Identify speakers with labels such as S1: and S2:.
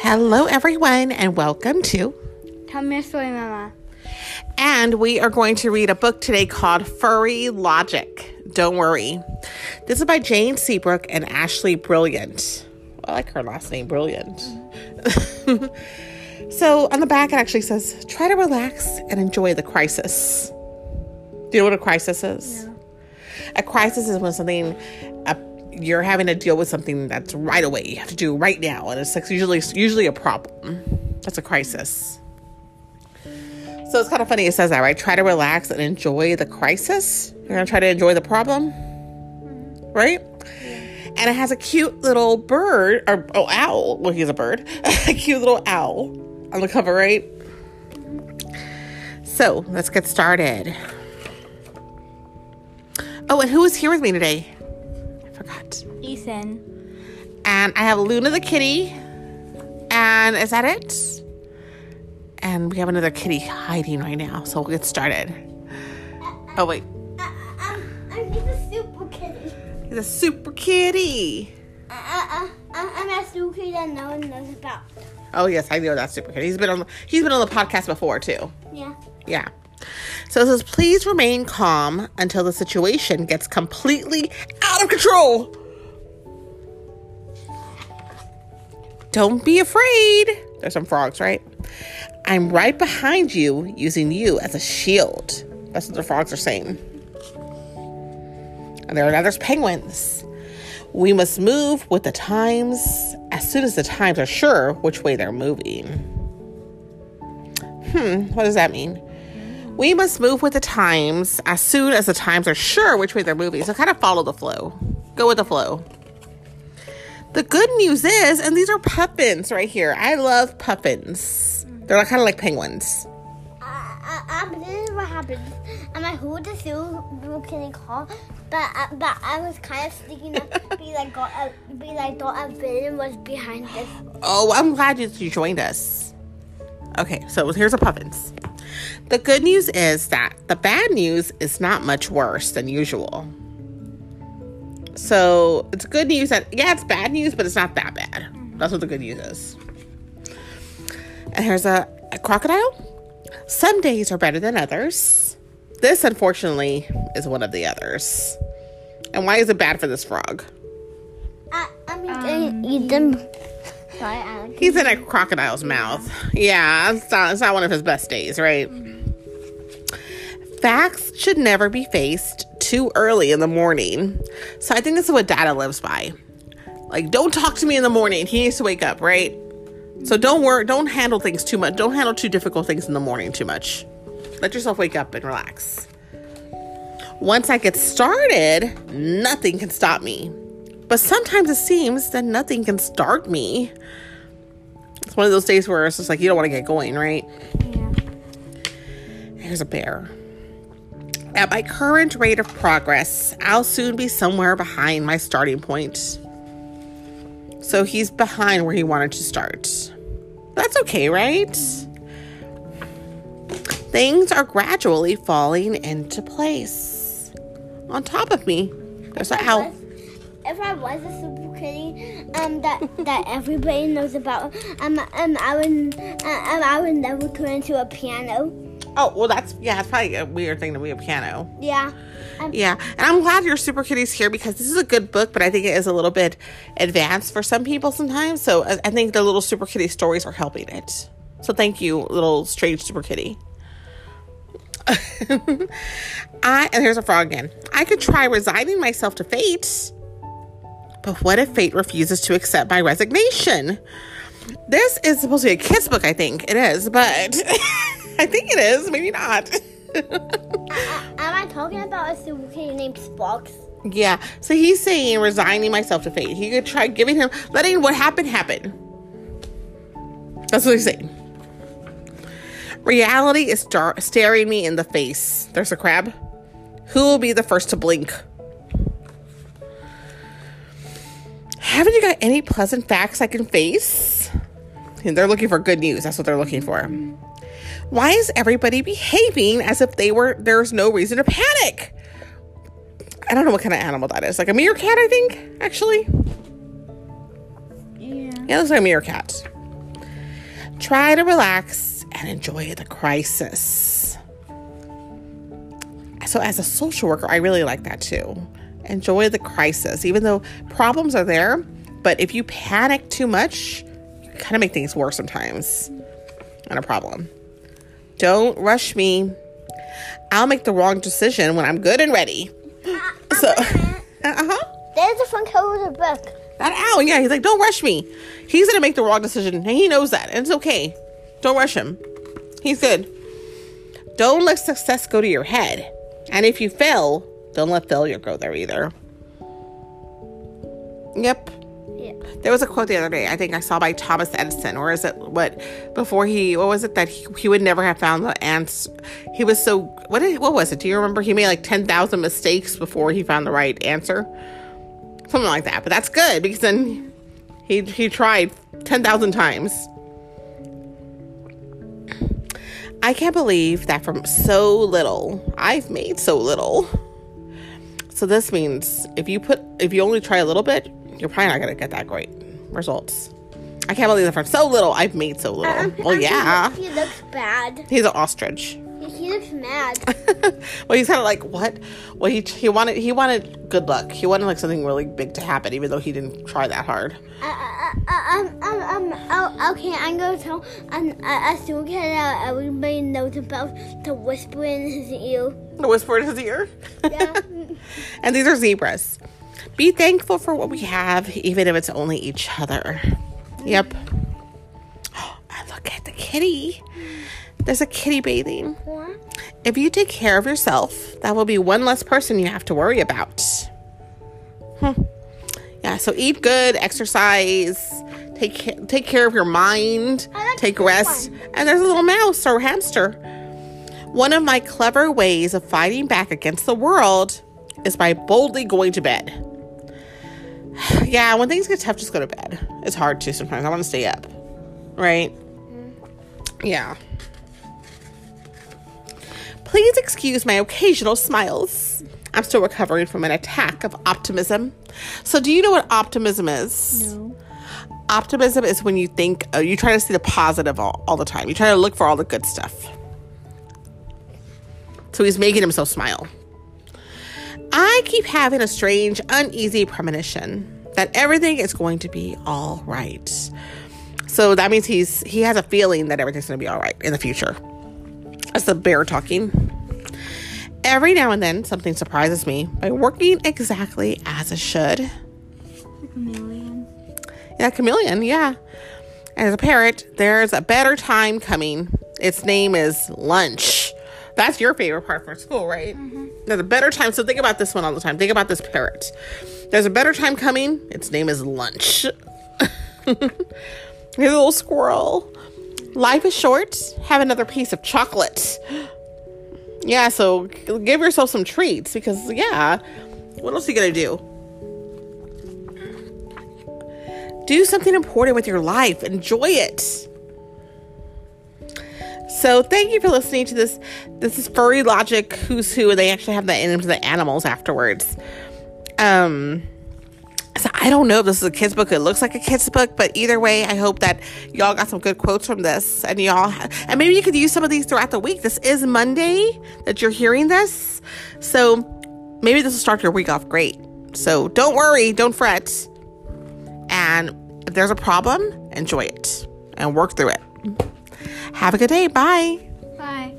S1: Hello, everyone, and welcome to.
S2: Tell me a story, Mama.
S1: And we are going to read a book today called Furry Logic. Don't worry. This is by Jane Seabrook and Ashleigh Brilliant. I like her last name, Brilliant. so on the back, it actually says, try to relax and enjoy the crisis. Do you know what a crisis is?
S2: No.
S1: A crisis is when something, uh, you're having to deal with something that's right away. You have to do right now. And it's like usually, usually a problem. That's a crisis. So it's kind of funny it says that, right? Try to relax and enjoy the crisis. You're going to try to enjoy the problem, right? And it has a cute little bird, or oh, owl. Well, he's a bird. a cute little owl on the cover, right? So let's get started. Oh, and who is here with me today? Forgot.
S2: Ethan.
S1: And I have Luna the kitty. And is that it? And we have another kitty hiding right now, so we'll get started. Oh, wait.
S3: I'm, I'm a super kitty.
S1: He's a super kitty.
S3: Uh, uh, uh, I'm a super kitty that no one knows about.
S1: Oh yes, I know that super kitty. He's been on he's been on the podcast before too.
S3: Yeah.
S1: Yeah. So it says, please remain calm until the situation gets completely out of control. Don't be afraid. There's some frogs, right? I'm right behind you, using you as a shield. That's what the frogs are saying. And there are now there's penguins. We must move with the times as soon as the times are sure which way they're moving. Hmm, what does that mean? We must move with the times as soon as the times are sure which way they're moving. So kind of follow the flow. Go with the flow. The good news is, and these are puffins right here. I love puffins. They're kind of like penguins.
S3: Uh, uh, uh, but this is what happens. Um, I heard the super kitty call, but uh, but I was kind of sneaking up be like got a, be like thought a villain was behind this.
S1: Oh, I'm glad you you joined us. Okay, so here's the puffins. The good news is that the bad news is not much worse than usual. So it's good news that, yeah, it's bad news, but it's not that bad. That's what the good news is. And here's a, a crocodile. Some days are better than others. This, unfortunately, is one of the others. And why is it bad for this frog?
S3: Uh, I mean, um, them.
S1: He's in a crocodile's mouth. Yeah, it's not, it's not one of his best days, right? Facts should never be faced too early in the morning. So I think this is what Dada lives by. Like, don't talk to me in the morning. He needs to wake up, right? So don't work. Don't handle things too much. Don't handle too difficult things in the morning too much. Let yourself wake up and relax. Once I get started, nothing can stop me. But sometimes it seems that nothing can start me. It's one of those days where it's just like you don't want to get going, right?
S2: Yeah.
S1: Here's a bear. At my current rate of progress, I'll soon be somewhere behind my starting point. So he's behind where he wanted to start. That's okay, right? Things are gradually falling into place. On top of me, there's a owl.
S3: If I was a super kitty, um, that that everybody knows about, um, um, I would, uh, um, I would never turn into a piano.
S1: Oh, well, that's, yeah, it's probably a weird thing to be a piano.
S3: Yeah. Um,
S1: Yeah, and I'm glad your Super Kitty's here because this is a good book, but I think it is a little bit advanced for some people sometimes. So I I think the little Super Kitty stories are helping it. So thank you, little strange Super Kitty. I and here's a frog again. I could try resigning myself to fate, but what if fate refuses to accept my resignation? This is supposed to be a kids book, I think it is, but I think it is, maybe not.
S3: Am I talking about a super kitty named Sparks?
S1: Yeah. So he's saying resigning myself to fate. He could try giving him letting what happened happen. That's what he's saying. Reality is star- staring me in the face. There's a crab. Who will be the first to blink? Haven't you got any pleasant facts I can face? And they're looking for good news. That's what they're looking for. Why is everybody behaving as if they were there's no reason to panic? I don't know what kind of animal that is. Like a meerkat, I think, actually.
S2: Yeah.
S1: Yeah, it looks like a meerkat. Try to relax and enjoy the crisis. So, as a social worker, I really like that too. Enjoy the crisis, even though problems are there. But if you panic too much, you kind of make things worse sometimes. Not a problem. Don't rush me. I'll make the wrong decision when I'm good and ready. So, uh huh.
S3: There's a front cover of the book.
S1: That owl, yeah, he's like, don't rush me. He's gonna make the wrong decision, and he knows that, and it's okay. Don't rush him. He's good. Don't let success go to your head. And if you fail, don't let failure go there either. Yep.
S3: Yeah.
S1: There was a quote the other day, I think I saw by Thomas Edison, or is it what before he what was it that he, he would never have found the answer? He was so what did, what was it? Do you remember? He made like ten thousand mistakes before he found the right answer, something like that. But that's good because then he he tried ten thousand times. I can't believe that from so little I've made so little. So this means if you put if you only try a little bit, you're probably not gonna get that great results. I can't believe that from so little I've made so little.
S3: Um,
S1: well, yeah,
S3: he looks bad.
S1: he's an ostrich.
S3: He, looks mad.
S1: well, he's kind of like what? Well, he he wanted he wanted good luck. He wanted like something really big to happen, even though he didn't try that hard.
S3: Uh, uh, uh, um, um, um, oh, okay, I'm gonna tell um, uh, a soon that everybody knows about the whisper in his ear.
S1: The whisper in his ear.
S3: Yeah.
S1: and these are zebras. Be thankful for what we have, even if it's only each other. Yep. and look at the kitty. There's a kitty bathing.
S3: What?
S1: If you take care of yourself, that will be one less person you have to worry about. Hmm. Yeah, so eat good, exercise, take take care of your mind,
S3: like
S1: take rest.
S3: one.
S1: And there's a little mouse or hamster. One of my clever ways of fighting back against the world is by boldly going to bed. yeah, when things get tough, just go to bed. It's hard to sometimes. I want to stay up, right? Yeah. Please excuse my occasional smiles. I'm still recovering from an attack of optimism. So, do you know what optimism is?
S2: No.
S1: Optimism is when you think, uh, you try to see the positive all, all the time. You try to look for all the good stuff. So, he's making himself smile. I keep having a strange, uneasy premonition that everything is going to be all right. So that means he's he has a feeling that everything's going to be all right in the future. That's the bear talking. Every now and then, something surprises me by working exactly as it should.
S2: Chameleon.
S1: Yeah, chameleon, yeah. As a parrot, there's a better time coming. Its name is lunch. That's your favorite part for school, right? Mm-hmm. There's a better time. So think about this one all the time. Think about this parrot. There's a better time coming. Its name is lunch. Here's a little squirrel. Life is short. Have another piece of chocolate. Yeah, so give yourself some treats because, yeah, what else are you going to do? Do something important with your life. Enjoy it. So thank you for listening to this. This is Furry Logic Who's Who, they actually have the names of the animals afterwards. Um, I don't know if this is a kid's book. It looks like a kid's book, but either way, I hope that y'all got some good quotes from this, and y'all, and maybe you could use some of these throughout the week. This is Monday that you're hearing this, so maybe this will start your week off great. So don't worry, don't fret, and if there's a problem, enjoy it and work through it. Have a good day. Bye.
S2: Bye.